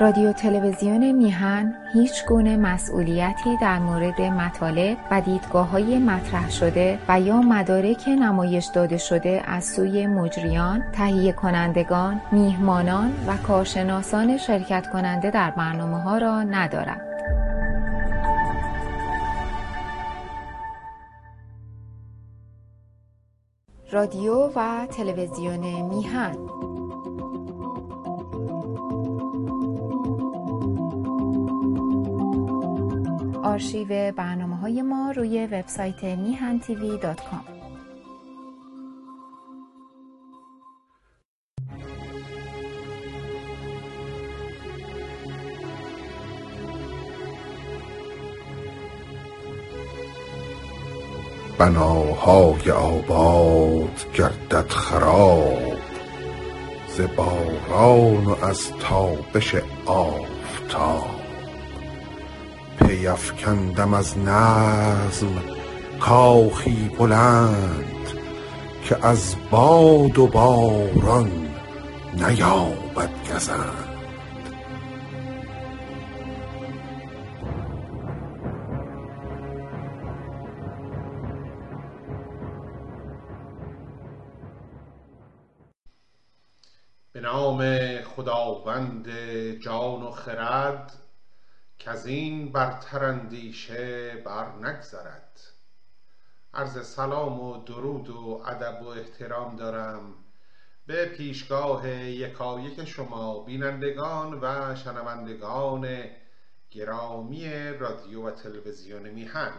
رادیو تلویزیون میهن هیچ گونه مسئولیتی در مورد مطالب و دیدگاه های مطرح شده و یا مدارک نمایش داده شده از سوی مجریان، تهیه کنندگان، میهمانان و کارشناسان شرکت کننده در برنامه ها را ندارد. رادیو و تلویزیون میهن آرشیو برنامه های ما روی وبسایت میهن تیوی دات کام. بناهای آباد گردد خراب ز باران و از تابش آفتاب پی افکندم از نظم کاخی بلند که از باد و باران نیابد گزند. به نام خداوند جان و خرد کز این برتر اندیشه بر نگذرد. عرض سلام و درود و ادب و احترام دارم به پیشگاه یکایک شما بینندگان و شنوندگان گرامی رادیو و تلویزیون میهن.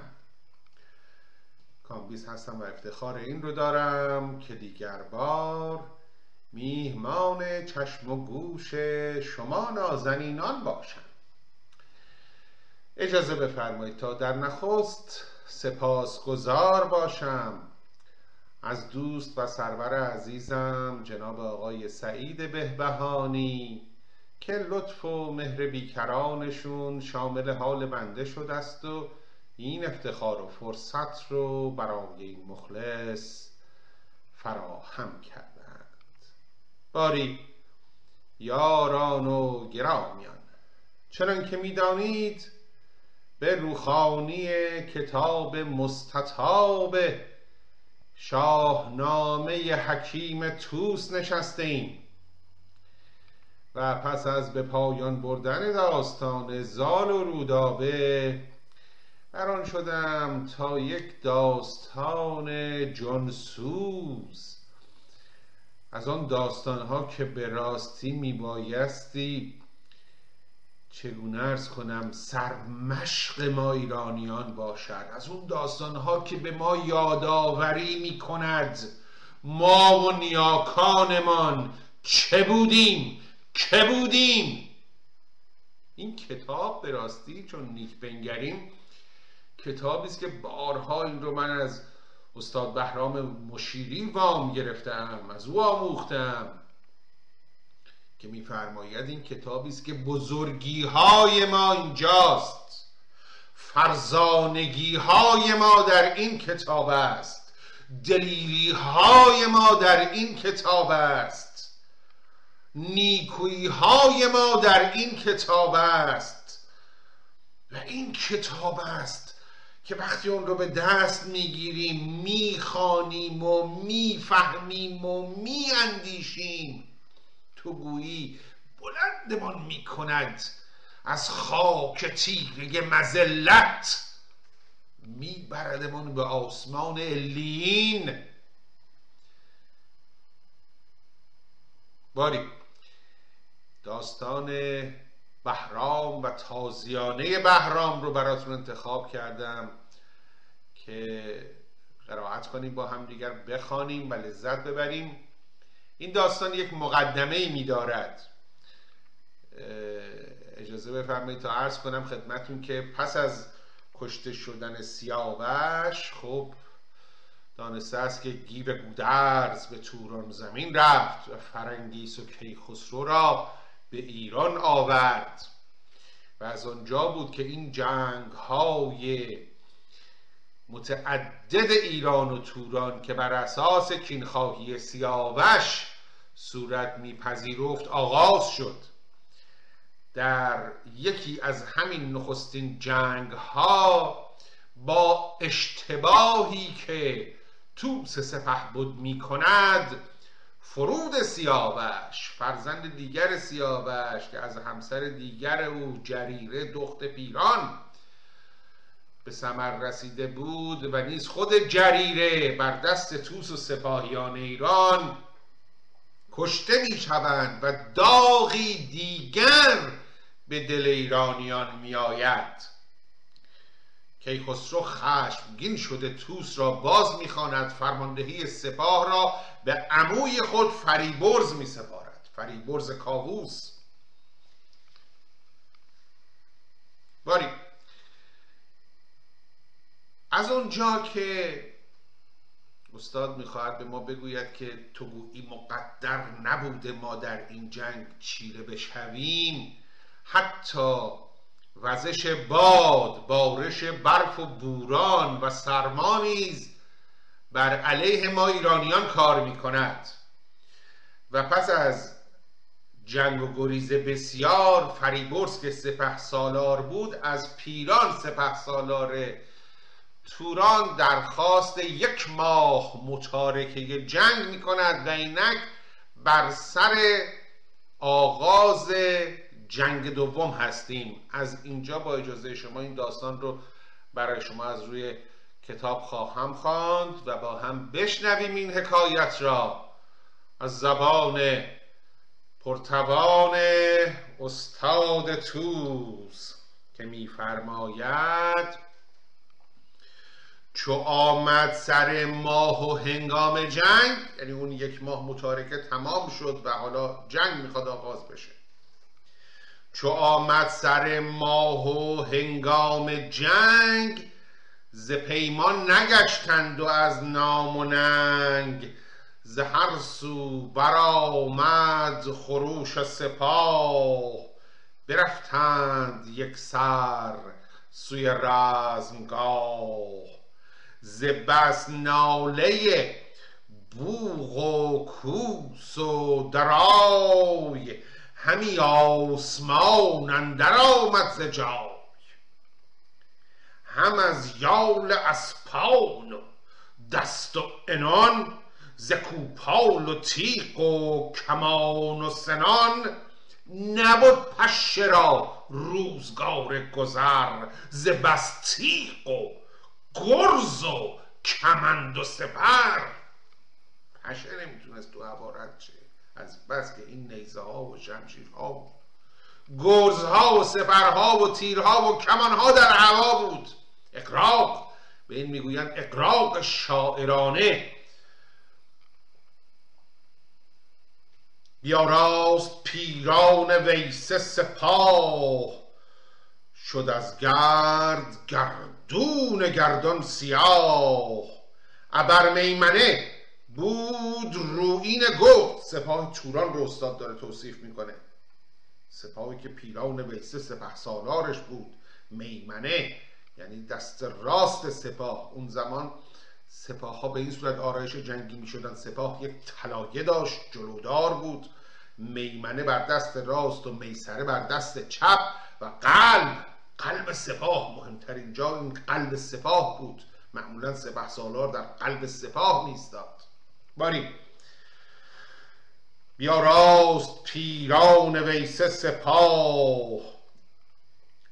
کامبیز هستم و افتخار این رو دارم که دیگر بار میهمان چشم و گوش شما نازنینان باشم. اجازه بفرمایید تا در نخست سپاسگزار باشم. از دوست و سرور عزیزم جناب آقای سعید بهبهانی که لطف و مهر بیکرانشون شامل حال بنده شده است و این افتخار و فرصت رو برای این مخلص فراهم کردند. باری یاران و گرامیان چنان که می‌دانید به روخانی کتاب مستطاب شاهنامه حکیم توس نشسته ایم و پس از به پایان بردن داستان زال و رودابه بران شدم تا یک داستان جنسوز. از آن داستانها که به راستی میبایستی چگونه ارز کنم سرمشق ما ایرانیان باشد. از اون داستانها که به ما یادآوری می کند ما و نیاکانمان چه بودیم؟ که بودیم؟ این کتاب به راستی چون نیک بنگریم کتابی است که بارها این رو من از استاد بهرام مشیری وام گرفتم از او آموختم. که میفرماید این کتابی است که بزرگی های ما اینجاست. فرزانگی های ما در این کتاب است. دلیری های ما در این کتاب است. نیکویی های ما در این کتاب است. و این کتاب است که وقتی اون رو به دست می‌گیریم می‌خوانیم و می‌فهمیم و میاندیشیم. تو گویی بلندمان می کند از خاک تیره مزلت میبردمان به آسمان الین. باری داستان بهرام و تازیانه بهرام رو براتون انتخاب کردم که قرائت کنیم با هم دیگر بخوانیم و لذت ببریم. این داستان یک مقدمه ای می دارد اجازه بفرمایید تا عرض کنم خدمتون که پس از کشته شدن سیاوش خب دانسته است که گیو گودرز به توران زمین رفت و فرنگیس و کیخسرو را به ایران آورد. و از آنجا بود که این جنگ های متعدد ایران و توران که بر اساس کینخواهی سیاوش صورت میپذیرفت آغاز شد. در یکی از همین نخستین جنگ ها با اشتباهی که توس سپه بود می کند فرود سیاوش فرزند دیگر سیاوش که از همسر دیگر او جریره دخت پیران به ثمر رسیده بود و نیز خود جریره بر دست توس و سپاهیان ایران کشته می شوند و داغی دیگر به دل ایرانیان می آید کیخسرو خشمگین شده توس را باز می‌خواند فرماندهی سپاه را به عموی خود فریبرز می سپارد فریبرز کاووس. باری از اونجا که استاد می‌خواهد به ما بگوید که تو گویی مقدر نبوده ما در این جنگ چیره بشویم. حتی وزش باد بارش برف و بوران و سرما نیز بر علیه ما ایرانیان کار می کند و پس از جنگ و گریز بسیار فریبرز که سپه سالار بود از پیران سپه سالار توران درخواست یک ماه متارکه جنگ می کند و اینک بر سر آغاز جنگ دوم هستیم. از اینجا با اجازه شما این داستان رو برای شما از روی کتاب خواهم خواند و با هم بشنویم این حکایت را. از زبان پرتوان استاد توز که میفرماید چو آمد سر ماه و هنگام جنگ یعنی اون یک ماه متارکه تمام شد و حالا جنگ می‌خواد آغاز بشه. چو آمد سر ماه و هنگام جنگ ز پیمان نگشتند و از نام و ننگ. ز هر سو برآمد خروش سپاه. برفتند یک سر سوی رزمگاه. ز بس ناله بوغ و کوس و درای. همی آسمان اندر آمد ز جای. هم از یال اسپان و دست و انان ز کوپال و تیغ و کمان و سنان. نبود پشه را روزگار گذر ز بس تیغ و گرز و کمند و سپر. پشه نمی‌تونست تو هوا رد از بس که این نیزه ها و شمشیرها بود. گرزها و سپرها و تیرها و کمانها در هوا بود. اقراق. به این می‌گویند اقراق شاعرانه. بیاراست پیران ویسه سپاه. شد از گرد. گردون گردان سیاه. ابر میمنه بود روین گفت. سپاه توران رو استاد داره توصیف می‌کنه. سپاهی که پیران ویسه سپه سالارش بود. میمنه یعنی دست راست سپاه. اون زمان سپاه ها به این صورت آرایش جنگی می شدن سپاه یک طلایه داشت جلودار بود. میمنه بر دست راست و میسره بر دست چپ و قلب قلب سپاه مهمترین جا این قلب سپاه بود. معمولا سپه سالار در قلب سپاه میستاد باری. بیا راست پیران ویسه سپاه.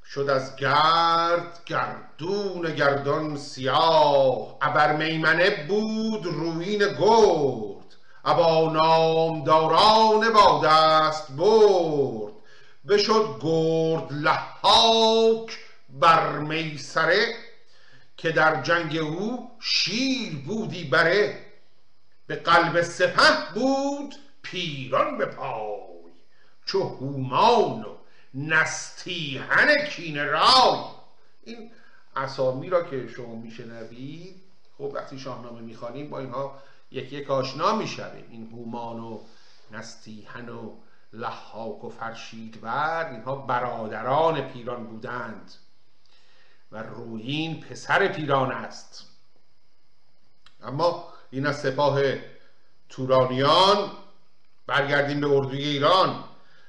شد از گرد گردون گردان سیاه. ابر میمنه بود روین گرد. ابا نامداران با دست برد. بشد گرد لحاک بر میسره که در جنگ او شیر بودی بره. به قلب سپه بود پیران به پای چو هومان و نستیهن کین رای. این اسامی را که شما میشنوید خب وقتی شاهنامه می‌خوانیم با اینها یک یک آشنا می‌شویم. این هومان و نستیهن و لحاک و فرشیدور اینها برادران پیران بودند و رویین پسر پیران است. اما این از سپاه تورانیان برگردیم به اردوی ایران.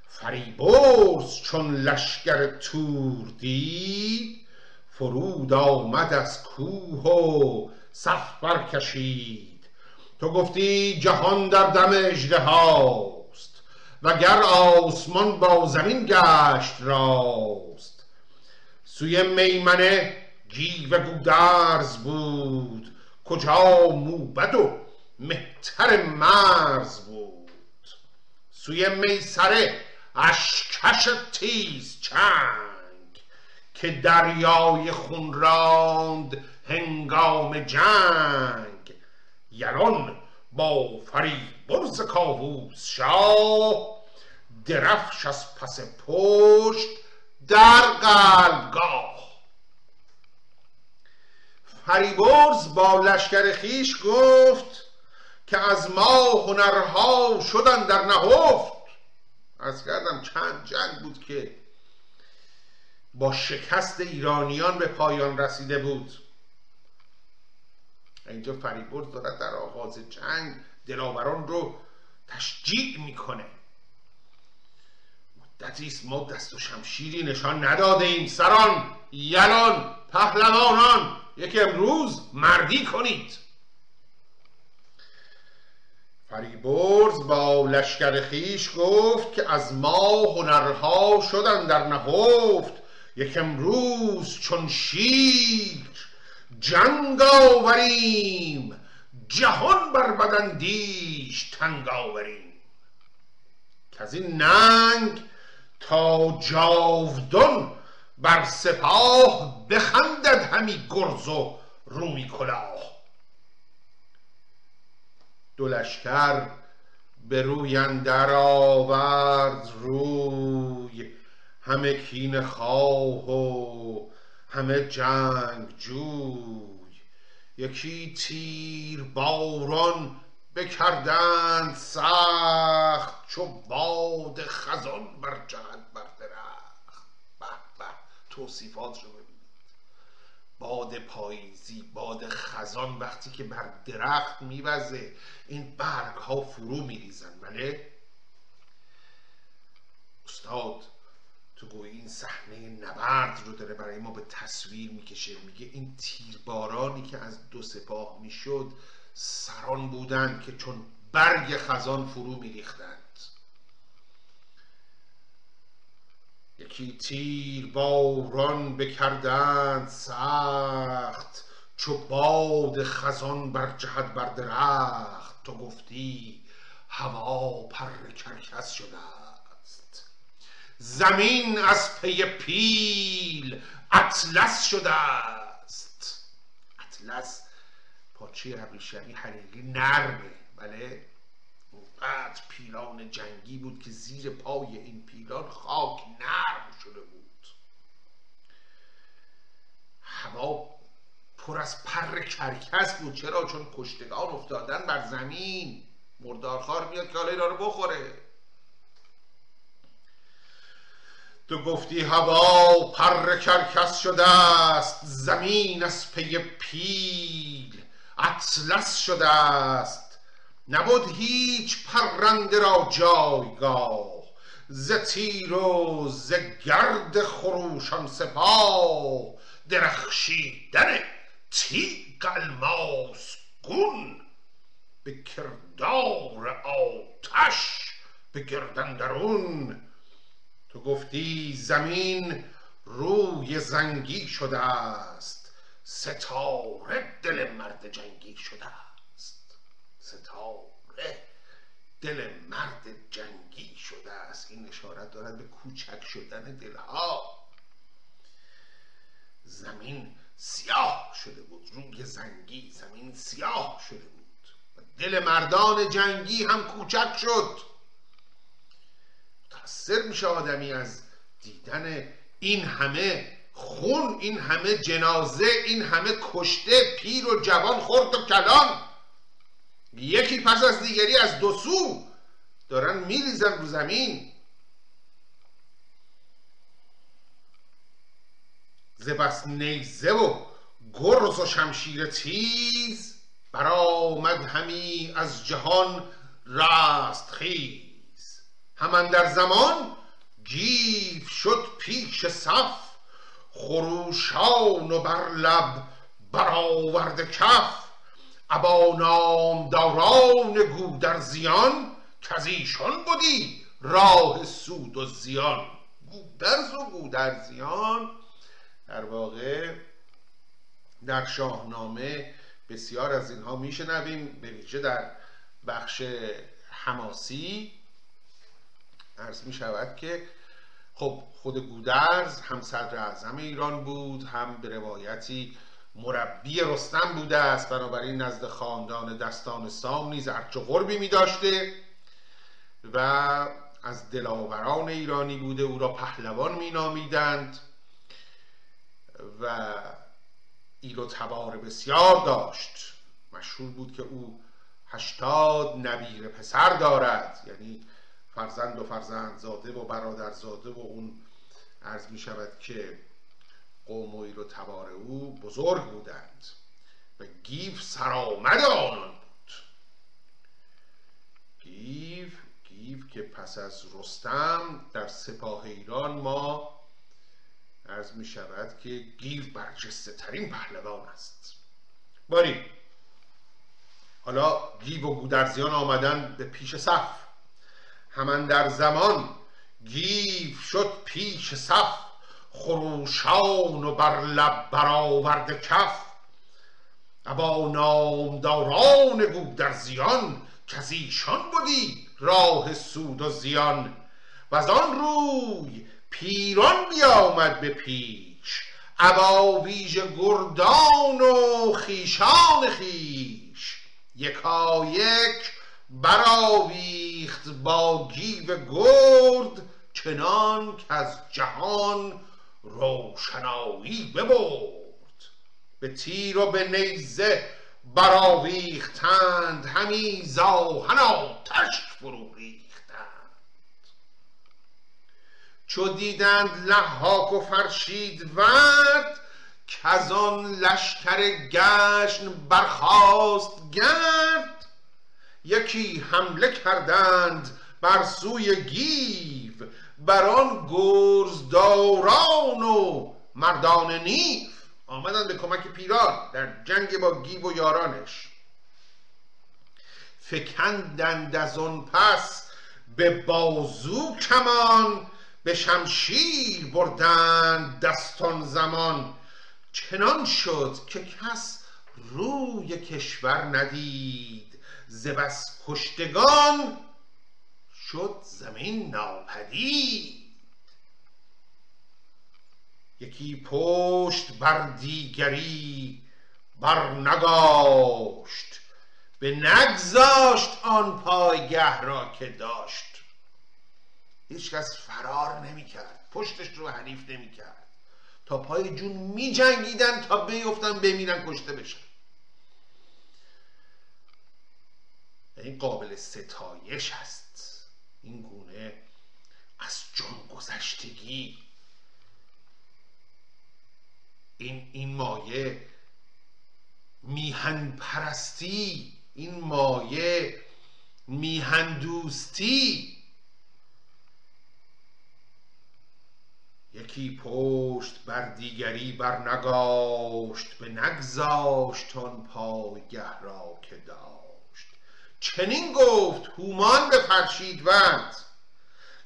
فریبرز چون لشکر تور دید فرود آمد از کوه و صف برکشید. تو گفتی جهان در دم اژدهاست وگر آسمان با زمین گشت راست. سوی میمنه گیو گودرز بود. کجا موبد و مهتر مرز بود. سوی میسره اشکش تیز چنگ که دریای خون راند هنگام جنگ. یلان با فریبرز کاووس شاه درفش از پس پشت در قلبگاه فریبرز با لشکر خیش گفت که از ما هنرها شدن در نهفت. از کردم چند جنگ بود که با شکست ایرانیان به پایان رسیده بود. اینجا فریبرز دارد در آغاز جنگ دلاوران رو تشجیع می‌کنه. مدتی است ما دست و شمشیری نشان نداده ایم سران یلان پهلوانان یک امروز مردی کنید. فریبرز با لشکر خیش گفت که از ما هنرها شدن در نهفت. یک امروز چون شیر جنگ آوریم جهان بر بدندیش تنگ آوریم که از این ننگ تا جاودان بر سپاه بخندد همی گرز و رومی کلاه دو به روی اندر آورد روی همه کین خواه و همه جنگ جوی. یکی تیر باران بکردند سخت چو باد خزان بر جهت بر درخت. به به توصیفات رو باد پاییزی باد خزان وقتی که بر درخت میوزه این برگ ها فرو میریزن. بله استاد تو گویی این صحنه نبرد رو داره برای ما به تصویر می‌کشه. میگه این تیربارانی که از دو سپاه می‌شد سران بودند که چون برگ خزان فرو میریختند. یکی تیر باران بکردند سخت چو باد خزان بر جهت بر درخت تو گفتی هوا پر کرکس شده زمین از پی پیل اطلس شده است. اطلس پارچه ابریشمی حقیقی؟ نرمه. بله. اونقدر پیلان جنگی بود که زیر پای این پیلان خاک نرم شده بود. هوا پر از پر کرکس بود. چرا؟ چون کشتگان افتادن بر زمین. مردارخار میاد که حالا اینا رو بخوره. تو گفتی هوا پر کرکس شده است زمین از پی پیل اطلس شده است نبود هیچ پرنده را جایگاه ز تیر و ز گرد خروشان سپاه. درخشیدن تیغ الماس گون به کردار آتش به گردندرون تو گفتی زمین روی زنگی شده است. ستاره دل مرد جنگی شده ستاره دل مرد جنگی شده است. این اشارت دارد به کوچک شدن دلها. زمین سیاه شده بود. روی زنگی زمین سیاه شده بود. دل مردان جنگی هم کوچک شد. متاثر میشه آدمی از دیدن این همه خون این همه جنازه این همه کشته پیر و جوان خرد و کلان. یکی پس از دیگری از دو سو دارن میریزن رو زمین. زبس نیزه و گرز و شمشیر تیز برآمد همی از جهان راست خیز. همان در زمان گیو شد پیش صف خروشان و بر لب برآورده کف. ابا نامداران گودرزیان کزیشان بودی راه سود و زیان. گودرز و گودرزیان در واقع در شاهنامه بسیار از اینها میشنویم به ویژه در بخش حماسی. عرض می شود که خب خود گودرز هم صدر اعظم ایران بود هم به روایتی مربی رستم بوده است. بنابراین نزد خاندان دستان سام نیز ارچ و قربی می داشته و از دلاوران ایرانی بوده. او را پهلوان می نامیدند و ایل و تبار بسیار داشت. مشهور بود که او هشتاد نبیر پسر دارد. یعنی فرزند و فرزندزاده و برادرزاده و اون عرض می شود که قوم و ایل و تبار او بزرگ بودند و گیف سرآمد آنان بود. گیو گیو که پس از رستم در سپاه ایران ما عرض می شود که گیو برجسته ترین پهلوان است. باری حالا گیو و گودرزیان آمدن به پیش صف. همان در زمان گیو شد پیش صف خروشان و بر لب برآورده کف. ابا نامداران گودرزیان کزیشان بودی راه سود و زیان. و از آن روی پیران بیامد به پیش ابا ویژ گردان و خیشان خیش یکایک براویخت با گیو گرد چنان که از جهان روشنایی ببرد. به تیر و به نیزه براویختند همی زاهن آتش فرو چو دیدند لحاک و فرشید ورد از آن لشکر گشن برخاست گرد یکی حمله کردند بر سوی گیو بر آن گرزداران و مردان نیف. آمدند به کمک پیران در جنگ با گیو و یارانش. فکندند از آن پس به بازو کمان به شمشیر بردند دستان زمان. چنان شد که کس روی کشور ندید. ز بس کشتگان شد زمین ناپدید. یکی پشت بر دیگری بر نگاشت به نگذاشت آن پایگه را که داشت. هیچکس فرار نمی‌کرد پشتش رو حریف نمی‌کرد. تا پای جون می جنگیدن تا بیفتن بمیرن کشته بشن. این قابل ستایش هست این گونه از جان گذشتگی. این, این مایه میهن پرستی. این مایه میهن دوستی. یکی پشت بر دیگری بر نگاشت به نگذاشت آن پایگه را که داشت. چنین گفت هومان به فرشیدورد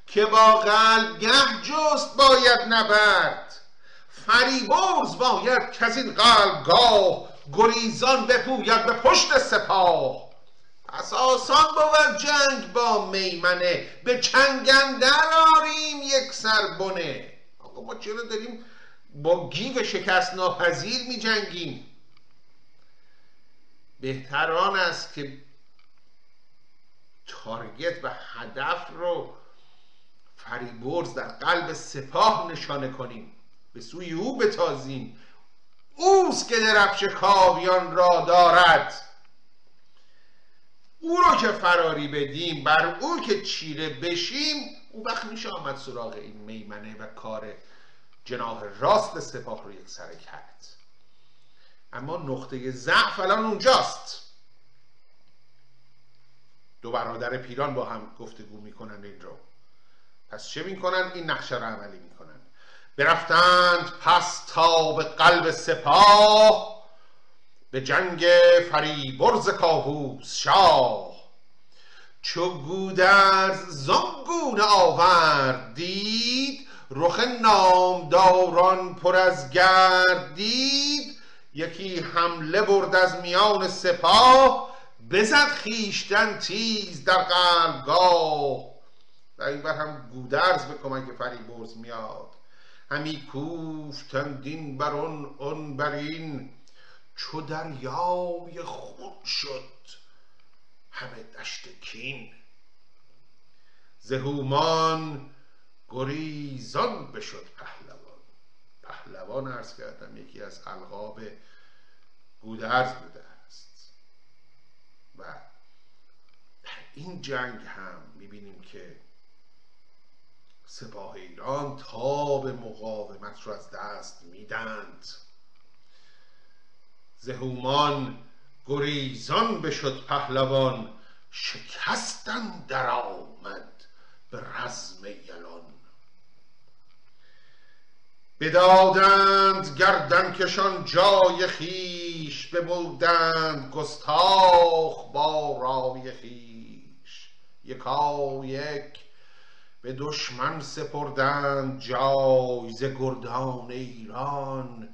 که با قلب گه جست باید نبرد. فریبرز باید که از این قلبگاه گریزان بپوید به پشت سپاه. پس آسان بود جنگ با میمنه به چنگندر آریم یک سر بنه ما چرا داریم با گیو شکست ناپذیر می جنگیم بهتر آن است که تارگت و هدف رو فریبرز در قلب سپاه نشانه کنیم. به سوی او بتازیم. اوست که درفش کاویان را دارد. او رو که فراری بدیم بر او که چیره بشیم او وقت میشه آمد سراغ این میمنه و کار جناح راست سپاه رو یک سره کرد. اما نقطه ضعف الان اونجاست. دو برادر پیران با هم گفتگو می‌کنن این رو. پس چه می‌کنن؟ این نقشه رو عملی می‌کنن. برفتند پس تا به قلب سپاه به جنگ فریبرز کاووس شاه. چو گودرز زانگونه آورد دید رخ نامداران پر از گردید یکی حمله برد از میان سپاه بزد خیشتن تیز در قلبگاه. و این بر هم گودرز به کمک فریبرز میاد. همی کوفتند دین بر اون اون بر این. چو دریای خون شد همه دشت کین. زهومان گریزان بشد پهلوان. پهلوان ارز کردم یکی از القاب گودرز بوده. و در این جنگ هم می‌بینیم که سپاه ایران تاب مقاومت رو از دست میدند زهومان گریزان بشد پهلوان شکستن در آمد به رزم یلان. بدادند گردن کشان جای خیش ببودند گستاخ با رای خیش یکا یک به دشمن سپردند جای ز گردان ایران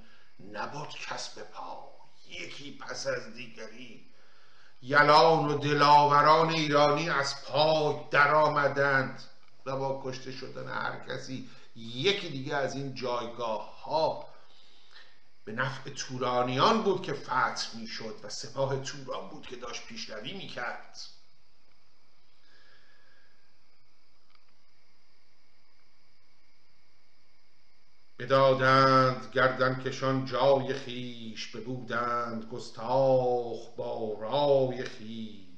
نبود کس به پای. یکی پس از دیگری. یلان و دلاوران ایرانی از پای درآمدند و با کشته شدن هر کسی یکی دیگه از این جایگاه ها به نفع تورانیان بود که فتح می شد و سپاه توران بود که داشت پیشروی می کرد بدادند گردن کشان جای خیش ببودند گستاخ با رای خیش.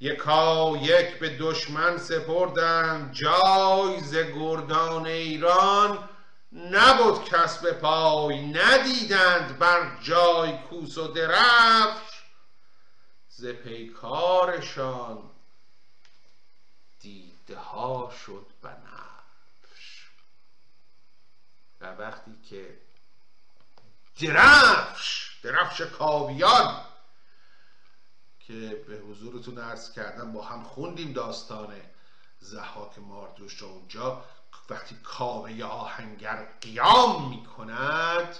یکا یک به دشمن سپردند. جای ز گردان ایران نبود کس به پای. ندیدند بر جای کوس و درفش. ز پیکارشان دیده ها شد بنفش و وقتی که درفش درفش کاویان که به حضورتون عرض کردم با هم خوندیم داستان زحاک ماردوش رو اونجا. وقتی کاوه آهنگر قیام می کند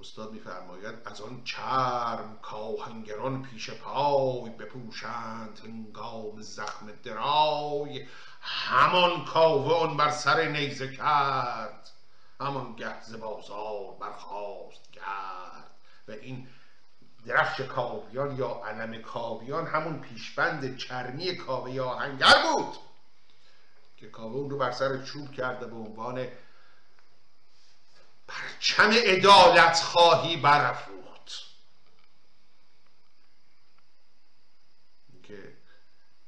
استاد میفرماید از آن چرم کاهنگران پیش پای بپوشند هنگام زخم درای همان کاوه آن بر سر نیزه کرد همان گه ز بازار برخاست کرد و این درفش کاویان یا علم کاویان همون پیشبند چرمی کاوه آهنگر بود که کاوه اون رو بر سر چوب کرده به عنوان پرچم ادالت خواهی برافروخت. که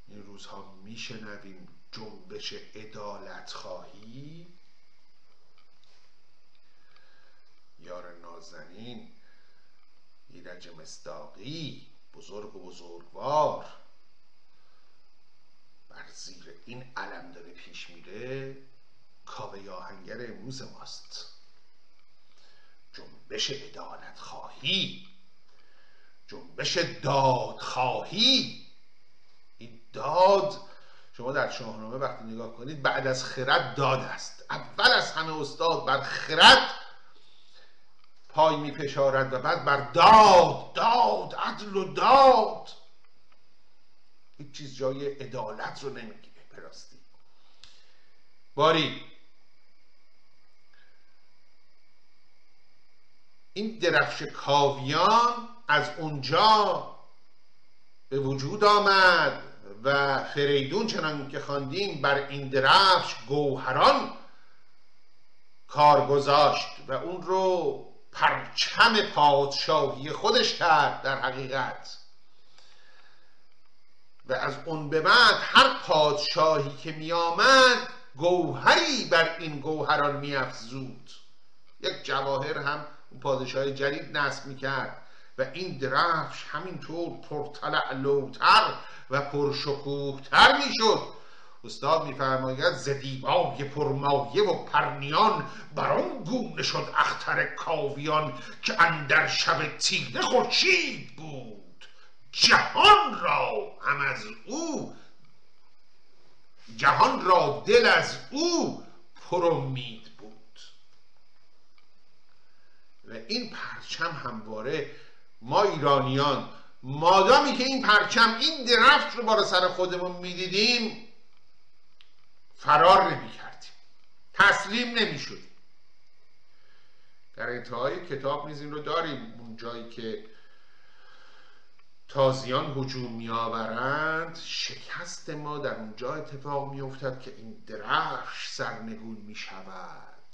این روزها میشنویم جنبش ادالت خواهی. یار نازنین ایرج مصداقی بزرگ و بزرگوار. بر زیر این علم داره پیش میره کاوه آهنگر امروز ماست. جنبش ادالت خواهی جنبش داد خواهی. این داد شما در شاهنامه وقتی نگاه کنید بعد از خرد داد است. اول از همه استاد بر خرد پای می فشارد و بعد بر داد داد عدل و داد. هیچ چیز جای عدالت رو نمی‌گیره براستی باری این درفش کاویان از اونجا به وجود آمد و فریدون چنان که خواندیم بر این درفش گوهران کار گذاشت و اون رو پرچم پادشاهی خودش کرد در حقیقت. و از اون به بعد هر پادشاهی که می آمد گوهری بر این گوهران می افزود یک جواهر هم پادشاه جدید نصب می کرد و این درفش همینطور پرطلع لوتر و پرشکوه تر می‌شد. استاد میفرماید ز دیبای پرمایه و پرنیان بر آن گونه شد اختر کاویان که اندر شب تیره خورشید بود. جهان را هم از او جهان را دل از او پر امید بود. و این پرچم همواره ما ایرانیان مادامی که این پرچم این درفت رو بالا سر خودمون می‌دیدیم فرار نمی کردیم تسلیم نمی شدیم در انتهای کتاب نیز این رو داریم. اون جایی که تازیان هجوم میآورند شکست ما در اونجا اتفاق میافتد که این درفش سرنگون می شود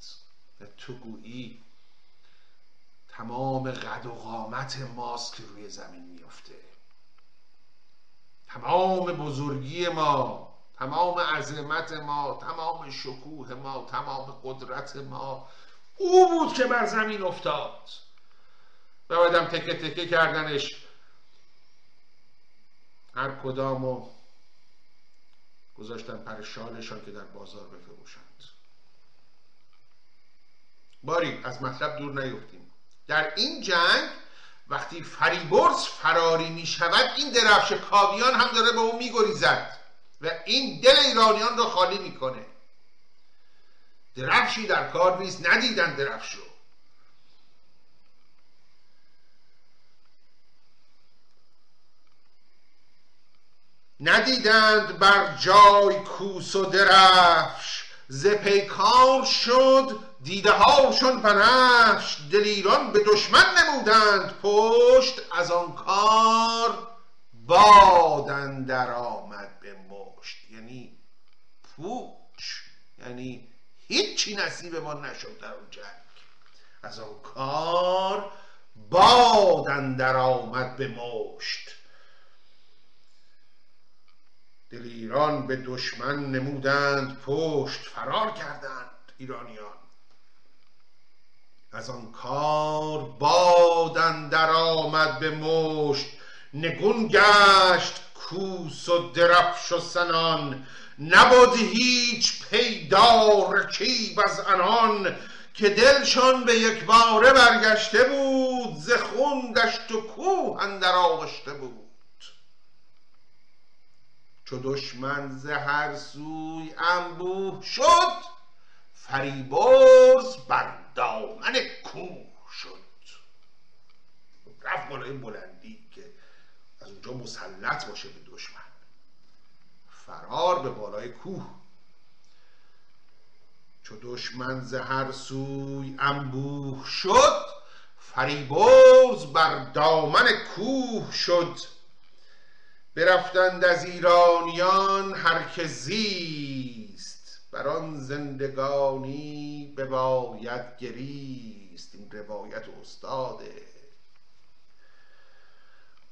و تو گویی تمام قد و قامت ماست که روی زمین میفته تمام بزرگی ما تمام عظمت ما تمام شکوه ما تمام قدرت ما او بود که بر زمین افتاد. و بعدم تکه تکه کردنش. هر کدام و گذاشتن پر شالشان که در بازار بفروشند. باری از مطلب دور نیفتیم. در این جنگ وقتی فریبرز فراری می شود این درفش کاویان هم داره به او می گریزد و این دل ایرانیان رو خالی می‌کنه. درفشی در کار نیست ندیدن درفش رو. ندیدند بر جای کوس و درفش ز پیکار شد دیده هاشون بنفش دل ایران به دشمن نمودند پشت از آن کار بادن در آمد یعنی پوچ. یعنی هیچی نصیب ما نشد در اون جنگ. از آن کار بادن در آمد به مشت. دل ایران به دشمن نمودند پشت فرار کردند ایرانیان. از آن کار بادن در آمد به مشت. نگون گشت کوس و درفش و سنان. نبود هیچ پیدا رکیب از انان که دلشان به یک باره برگشته بود ز خون دشت و کوه اندر آغشته بود. چو دشمن ز هر سوی انبوه شد فریبرز بر دامن کوه شد. رفت بالای بلندی که از اونجا مسلط باشه به دشمن. فرار به بالای کوه. چو دشمن ز هر سوی انبوه شد فریبرز بر دامن کوه شد. برفتند از ایرانیان هر که زیست بر آن زندگانی بباید گریست. این روایت استاده.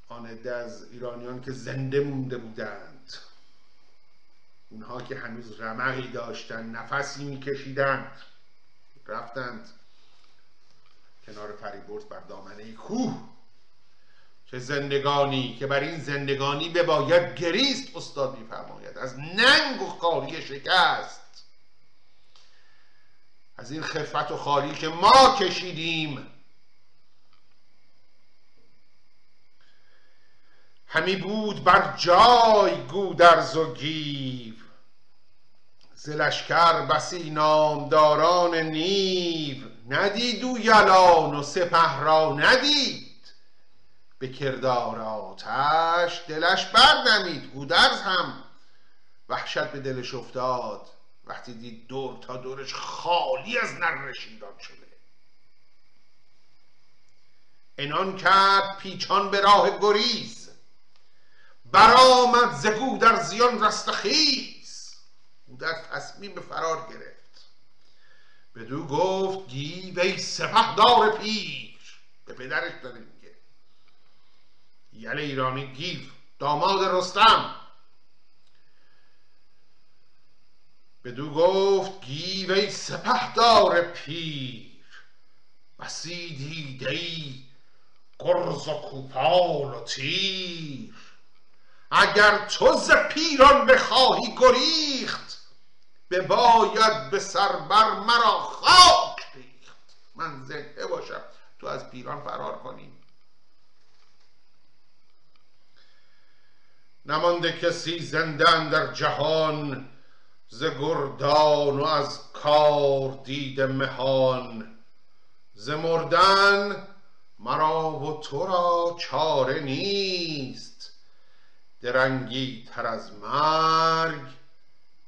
آن از ایرانیان که زنده مونده بودند. اونها که هنوز رمقی داشتن نفسی میکشیدند رفتند کنار فریبرز بر دامنه کوه که زندگانی که بر این زندگانی بباید گریست استاد میفرماید. از ننگ و خالی شکست. از این خفت و خالی که ما کشیدیم همی بود بر جای گودرز و گیو. ز لشکر بسی نامداران نیو. ندید او یلان و سپه را ندید. به کردار آتش دلش بردمید. گودرز هم وحشت به دلش افتاد. وقتی دید دور تا دورش خالی از نرشیدان شده. عنان کرد پیچان به راه گریز. برآمد ز گودرزیان رستخیز گودرز تصمیم به فرار گرفت. بدو گفت گیو ای سپهدار پیر. به پدرش داره یل ایرانی گیو داماد رستم. بدو گفت گیو ای سپهدار پیر. بسی دیده ای گرز و کوپال و تیر. اگر تو ز پیران بخواهی گریخت باید به سر بر مرا خاک ریخت من زنده باشم تو از پیران فرار کنی. نمانده کسی زندن در جهان ز گردان و از کار دید مهان. ز مردن مرا و تو را چاره نیست. درنگی تر از مرگ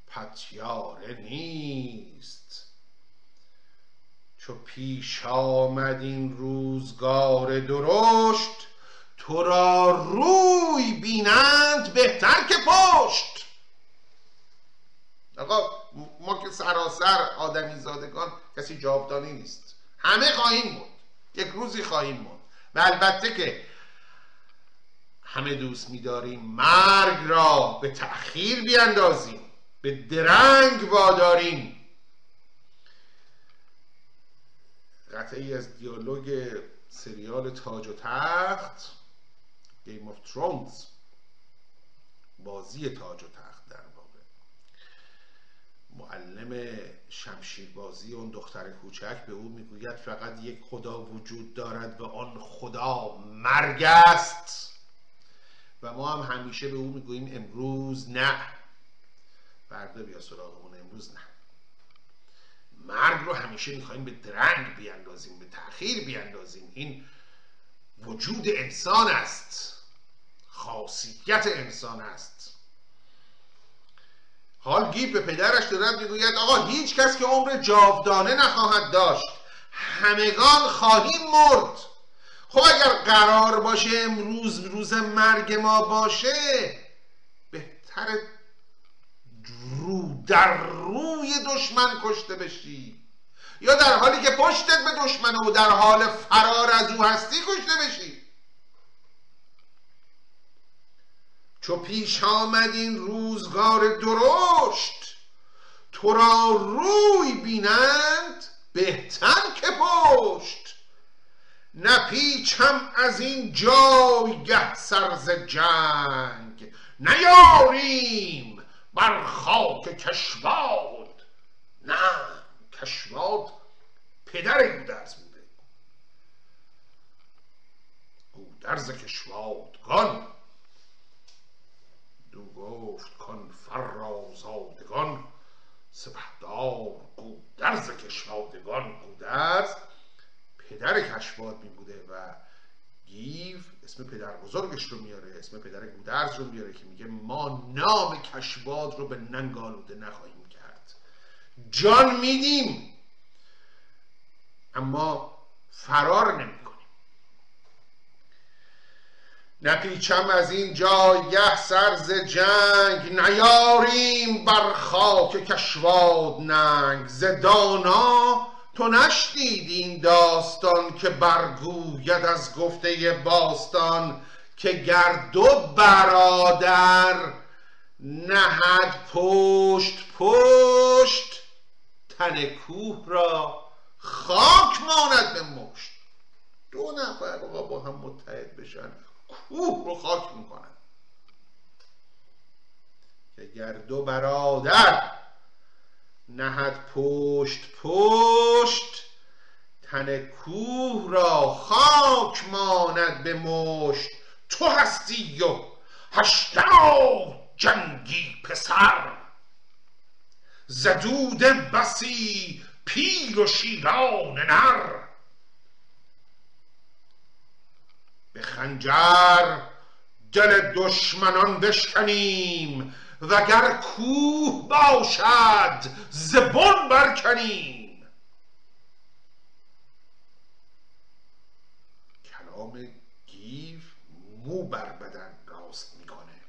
پتیاره نیست. چو پیش آمد این روزگار درشت تو را روی بینند بهتر که پشت. آقا ما که سراسر آدمی زادگان کسی جاودانی نیست. همه خواهیم بود یک روزی خواهیم موند و البته که همه دوست میداریم. مرگ را به تأخیر بیاندازیم. به درنگ واداریم. قطعی از دیالوگ سریال تاج و تخت Game of Thrones. بازی تاج و تخت در واقع. معلم شمشیربازی اون دختر کوچک به او می‌گوید فقط یک خدا وجود دارد و آن خدا مرگ است. و ما هم همیشه به او می‌گوییم امروز نه. فردا بیا سراغمون امروز نه. مرگ رو همیشه می‌خوایم به درنگ بیاندازیم به تأخیر بیاندازیم. این وجود انسان است. خاصیت انسان است. حال گیب به پدرش دارد می‌گوید آقا هیچ کس که عمر جاودانه نخواهد داشت همگان خواهیم مرد. خب اگر قرار باشه امروز روز مرگ ما باشه بهتر رو در روی دشمن کشته بشی. یا در حالی که پشتت به دشمن و در حال فرار از او هستی کشته بشی. چو پیش آمد این روزگار درشت تو را روی بینند بهتر که پشت. نپیچم از این جایگه سرز جنگ. نیاریم بر خاک کشواد نه کشواد پدر گودرز بوده. گودرز کشوادگان دو گفت کن فرازادگان. سپهدار گودرز کشوادگان گودرز پدر کشواد می بوده و گیو اسم پدر بزرگش رو میاره اسم پدر گودرز رو میاره که میگه ما نام کشواد رو به ننگ آلوده نخواهیم کرد. جان میدیم اما فرار نمی نپیچم از این جایگه سرز جنگ نیاریم بر خاک کشواد ننگ. ز دانا تو نشنید این داستان که برگوید از گفته باستان که گر دو برادر نهد پشت پشت تن کوه را خاک ماند به مشت. دو نفر با هم متحد بشن کوه رو خاک می‌کنن. که گر دو برادر نهد پشت پشت تن کوه را خاک ماند به مشت. تو هستی و هشتاد جنگی پسر. زدود بسی پیر و شیران نر. به خنجر دل دشمنان بشکنیم. وگر کوه باشد زبون برکنیم. کلام گیو مو بر بدن راست می‌کنه.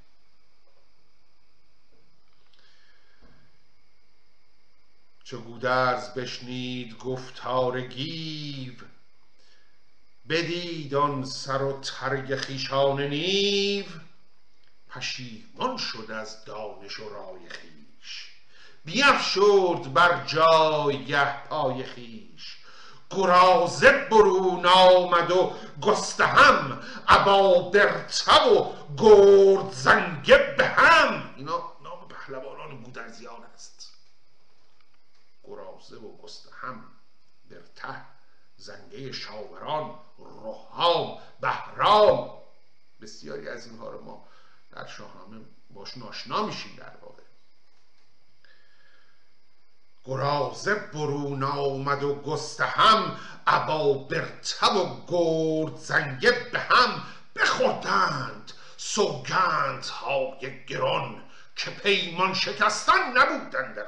چه گودرز بشنید گفتار گیو بدید آن سر و ترگ خیشان نیو. پشیمان شد از دانش و رای خیش. بیفشرد بر جایگه پای خیش. گرازه برون آمد و گستهم برتب و گرد زنگه به هم. اینا نام پهلوانان گودرزیان است. گرازه و گستهم برته زنگه شاوران روحام بهرام. بسیاری از اینها رو ما در شاهنامه باش ناشنا میشیم در واقع. گرازه برون آمد و گستهم ابا برتب و گرد زنگه به هم بخوردند. سوگند های گران که پیمان شکستن نبودن در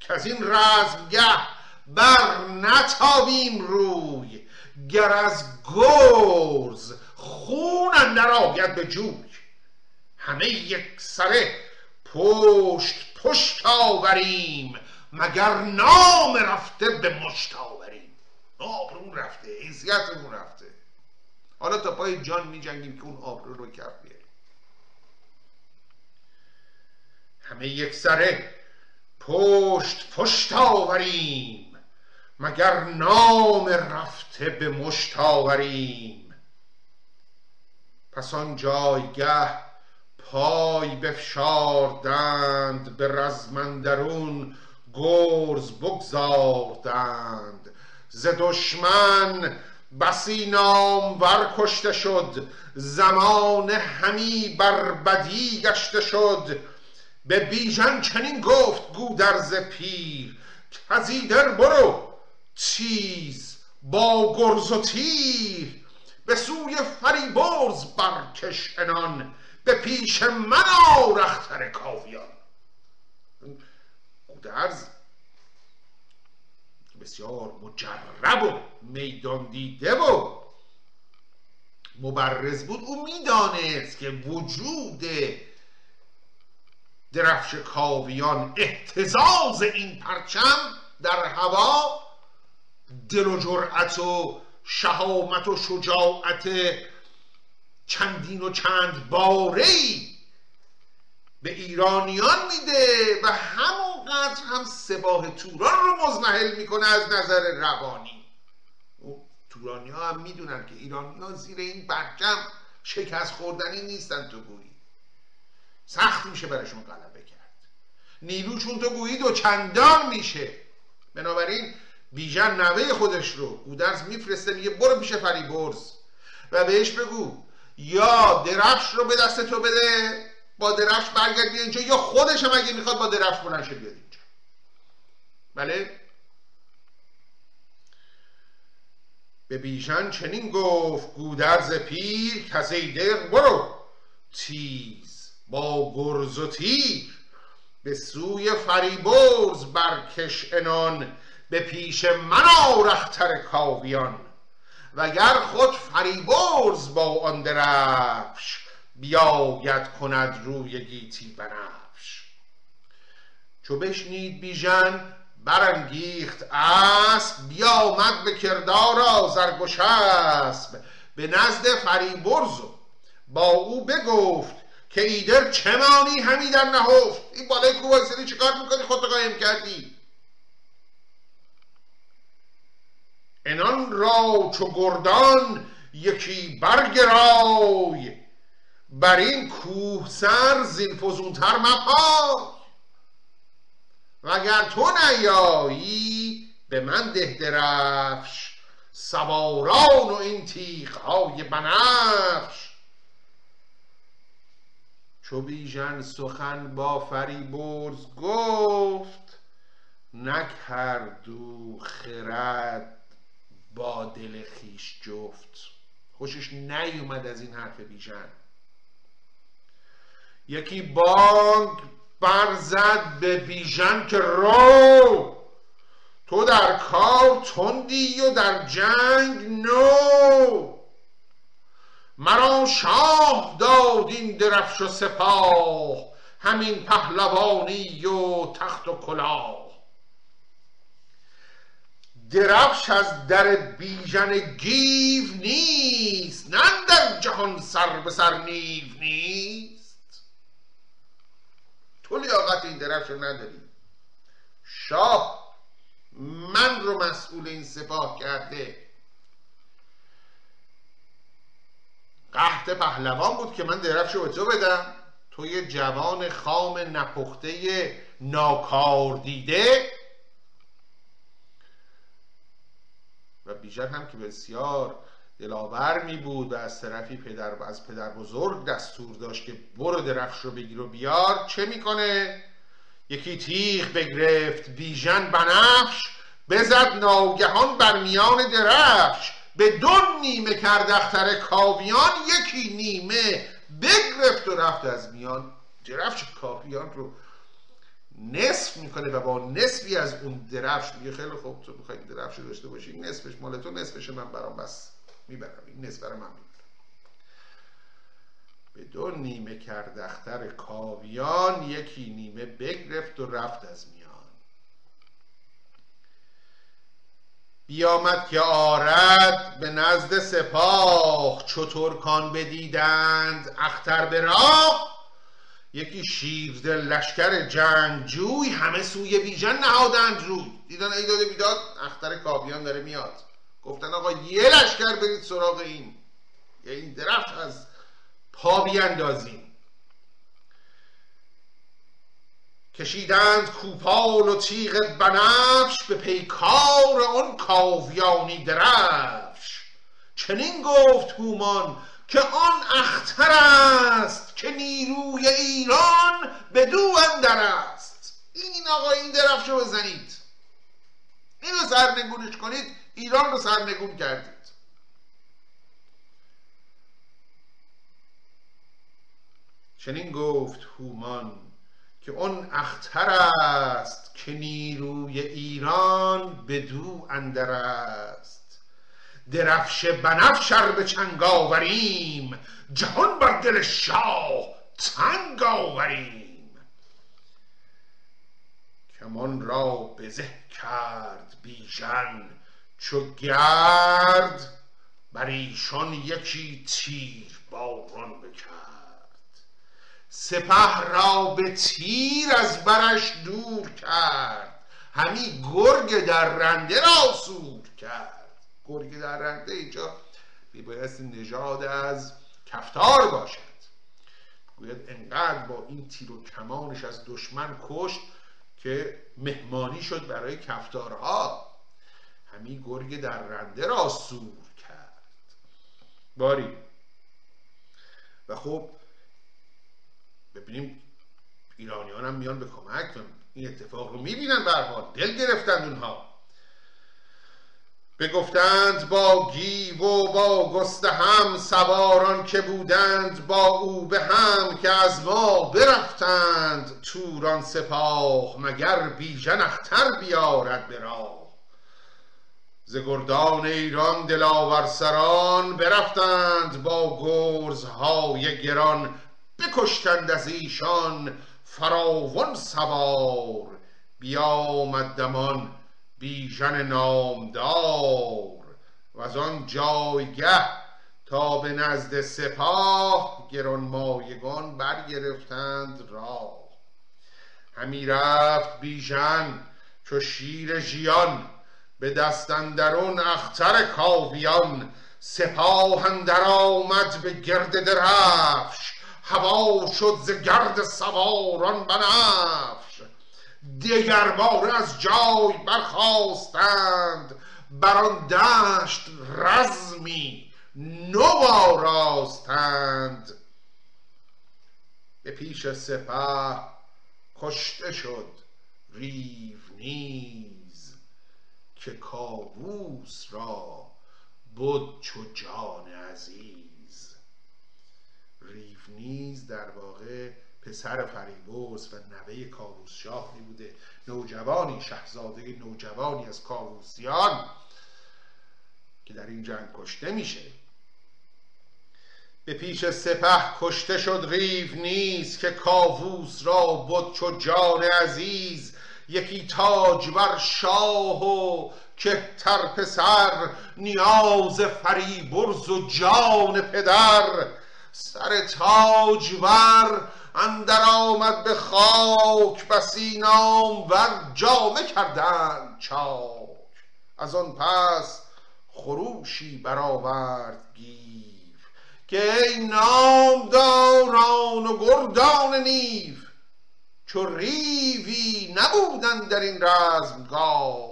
که از این رزمگه بر نتابیم روی گر از گرز خون اندر آید به جوی. همه یک سره پشت پشت آوریم مگر نام رفته به مشت آوریم. آبرون رفته حیثیتمون رفته. حالا تا پای جان می جنگیم که اون آبرو رو کف بیاریم. همه یک سره پشت پشت آوریم مگر نام رفته به مشت آوریم. پس آن جایگه پای بفشاردند به رزمندرون گرز بگذاردند ز دشمن بسی نامور کشته شد زمان همی بر بدی گشته شد. به بیژن چنین گفت گودرز پیر کزیدر برو چیز با گرز و تیر. به سوی فریبرز برکش انان به پیش من رختر کاویان. گودرز بسیار مجرب و میدان دیده و مبرز بود. او می‌دانست که وجود درفش کاویان احتزاز این پرچم در هوا دل و جرأت و شهامت و شجاعت چندین و چند باره به ایرانیان میده و همونقدر هم سباه توران رو مزمحل می‌کنه از نظر روانی. تورانی ها هم می‌دونن که ایرانی ها زیر این برکم شکست خوردنی نیستن تو گویی. سخت میشه برشون غلبه کرد. نیرو چون تو گویی دو چندان میشه. بنابراین بیژن نوه خودش رو گودرز میفرسته میگه برو پیش فریبرز و بهش بگو یا درفش رو به دست تو بده با درفش برگرد بیا اینجا یا خودش هم اگه می‌خواد با درفش بلند بیاد اینجا. بله؟ به بیژن چنین گفت گودرز پیر کزیدر برو. تیز با گرز و تیر به سوی فریبرز برکش انان به پیش من آرختر کاویان. وگر خود فریبرز با آن درفش بیاید کند روی گیتی بنفش. چو بشنید بیژن برانگیخت اسب بیامد به کردار آزرگوش اسب به نزد فریبرز با او بگفت که ایدر چه مانی همی در نهفت؟ این بالای کوه چه کار می‌کنی؟ خودتو قایم کردی. انان را چو گردان یکی برگرای. بر این کوه سر زین فزونتر مپای وگر تو نیایی به من ده درفش. سواران و این های بنفش. چو بیژن سخن با فریبرز گفت نکرد خرد با دل خیش جفت. خوشش نیومد از این حرف بیژن. یکی بانگ برزد به بیژن که رو! تو در کار تندی و در جنگ نو! مرا شاه داد این درفش و سپاه همین پهلوانی و تخت و کلاه. درفش از در بیژن گیو نیست نه در جهان سر به سر نیو نیست. تو لیاقت این درفش رو نداری. شاه من رو مسئول این سپاه کرده. قحط پهلوان بود که من درفش رو تو بدم. تو یه جوان خام نپخته ناکار دیده و بیژن هم که بسیار دلاور می بود و از طرفی پدر از پدر بزرگ دستور داشت که برو درفش رو بگیر و بیار چه می‌کنه یکی تیغ بگرفت بیژن بنفش بزد ناگهان بر میان درفش به دو نیمه کرد اختر کاویان یکی نیمه بگرفت و رفت از میان. درفش کاویان رو نصف می‌کنه و با نصفی از اون درفش میگه خیلی خوب تو می‌خوای درفش داشته باشی نصفش مال تو نصفش من برام بس. می‌برم این نصف برام من می‌برم. به دو نیمه کرد اختر کاویان یکی نیمه بگرفت و رفت از میان. بیامد که آرد به نزد سپاه چو کان بدیدند اختر به راه؟ یکی شیرده لشکر جنگجوی همه سوی بیژن نهادند روی. دیدن ای داده بیداد اختر کابیان داره میاد. گفتن آقا یه لشکر برید سراغ این. یا این درفت از پا بیاندازیم. کشیدند کوپال و تیغ بنفش به پیکار آن کاویانی درفش. چنین گفت هومان که آن اختر است که نیروی ایران به دو اندر است. این آقا این درفش رو بزنید. این رو سرنگونش کنید ایران رو سرنگون کردید. چنین گفت هومان که اون اختر است که نیروی ایران به دو اندر است. درفش بنفشر به چنگ آوریم. جهان بر دل شاه تنگ آوریم. کمان را بزه کرد بیژن چو گرد بر ایشان یکی تیر باران بکرد. سپه را به تیر از برش دور کرد همی گرگ در رنده را سور کرد. گرگ در رنده اینجا بیبایست نژاد از کفتار باشد. گوید انقدر با این تیر و کمانش از دشمن کشت که مهمانی شد برای کفتارها. همی گرگ در رنده را سور کرد. باری. و خب ببینیم ایرانیان هم میان به کمک و این اتفاق رو می‌بینن حال دل گرفتند اونها. بگفتند با گیو و با گسته هم سواران که بودند با او به هم که از ما برفتند توران سپاه مگر بیژن اختر بیارد به ز گردان ایران دلاور سران برفتند با گرزهای گران بکشتند از ایشان فراون سوار. بیامد دمان بیژن نامدار و از آن جایگه تا به نزد سپاه گران مایگان برگرفتند راه. همی رفت بیژن چو شیر ژیان به دست اندرون اختر کاویان. سپاه اندر آمد به گرد درفش هوا شد ز گرد سواران بنفش. دگر باره از جای برخواستند بر آن دشت رزمی نو آراستند به پیش سپه کشته شد ریونی که کاووس را بود چو جان عزیز. ریفنیز در واقع پسر فریبرز و نوه کاووس شاه می بوده نوجوانی شهزاده نوجوانی از کاووسیان که در این جنگ کشته میشه. به پیش سپه کشته شد ریو نیز که کاووس را بود چو جان عزیز یکی تاج بر شاه و کهتر پسر نیاز فریبرز و جان پدر. سر تاج بر اندر آمد به خاک بسی نام ور جامه کردند چاک. از آن پس خروشی برآورد گیو که ای نامداران و گردان نیو چو ریوی نبودن در این رزمگاه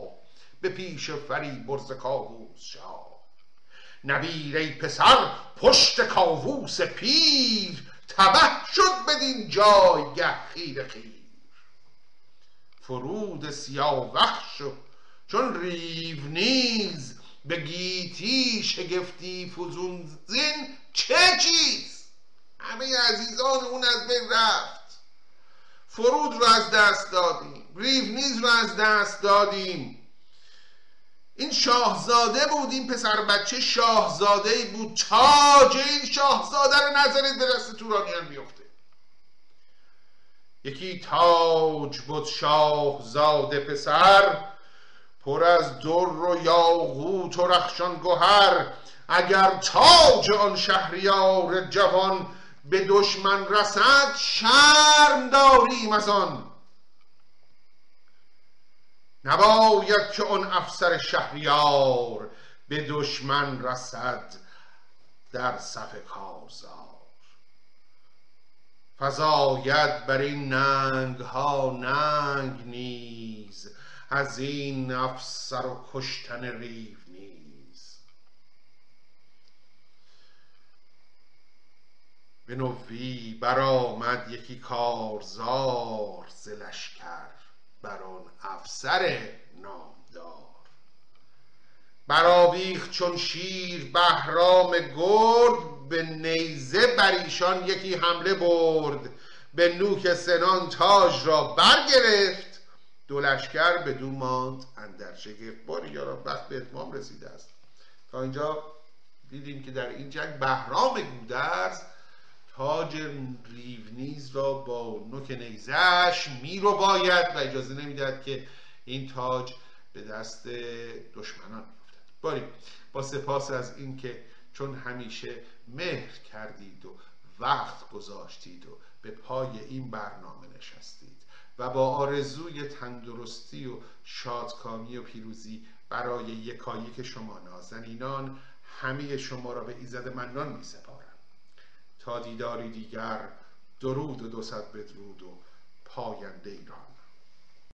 به پیش فریبرز کاووس شاه. نبیر پسر پشت کاووس پیر تبه شد بدین جایگه خیر خیر. فرود سیاوخش و چون ریو نیز به گیتی شگفتی فزون زین چه چیز؟ همه عزیزان اون از بین رفت. فرود رو از دست دادیم ریونیز رو از دست دادیم. این شاهزاده بود این پسر بچه شاهزاده بود. تاج این شاهزاده رو نظرید به دست تورانیان میفته یکی تاج بود شاهزاده پسر پر از در و یاقوت و رخشان گهر اگر تاج آن شهریار جوان به دشمن رسد شرم داریم از آن. نباید که آن افسر شهریار به دشمن رسد در صف کارزار. فزاید بر این ننگ ها ننگ نیز از این افسر و کشتن ریو نیز. به نوی برآمد یکی کارزار ز لشکر. بر آن افسر نامدار. برآویخت چون شیر بهرام گرد به نیزه بر ایشان یکی حمله برد. به نوک سنان تاج را برگرفت. دو لشکر بدون ماند اندر شگفت. باری یارا وقت به اتمام رسیده است. تا اینجا دیدیم که در این جنگ بهرام گودرز تاج ریونیز را با نوک نیزش می رو باید و اجازه نمی‌دهد که این تاج به دست دشمنان بیفتد باری با سپاس از اینکه چون همیشه مهر کردید و وقت گذاشتید و به پای این برنامه نشستید و با آرزوی تندرستی و شادکامی و پیروزی برای یکایک شما نازنینان همه شما را به ایزد منان می تا دیداری دیگر درود و دو صد بدرود و پاینده ایران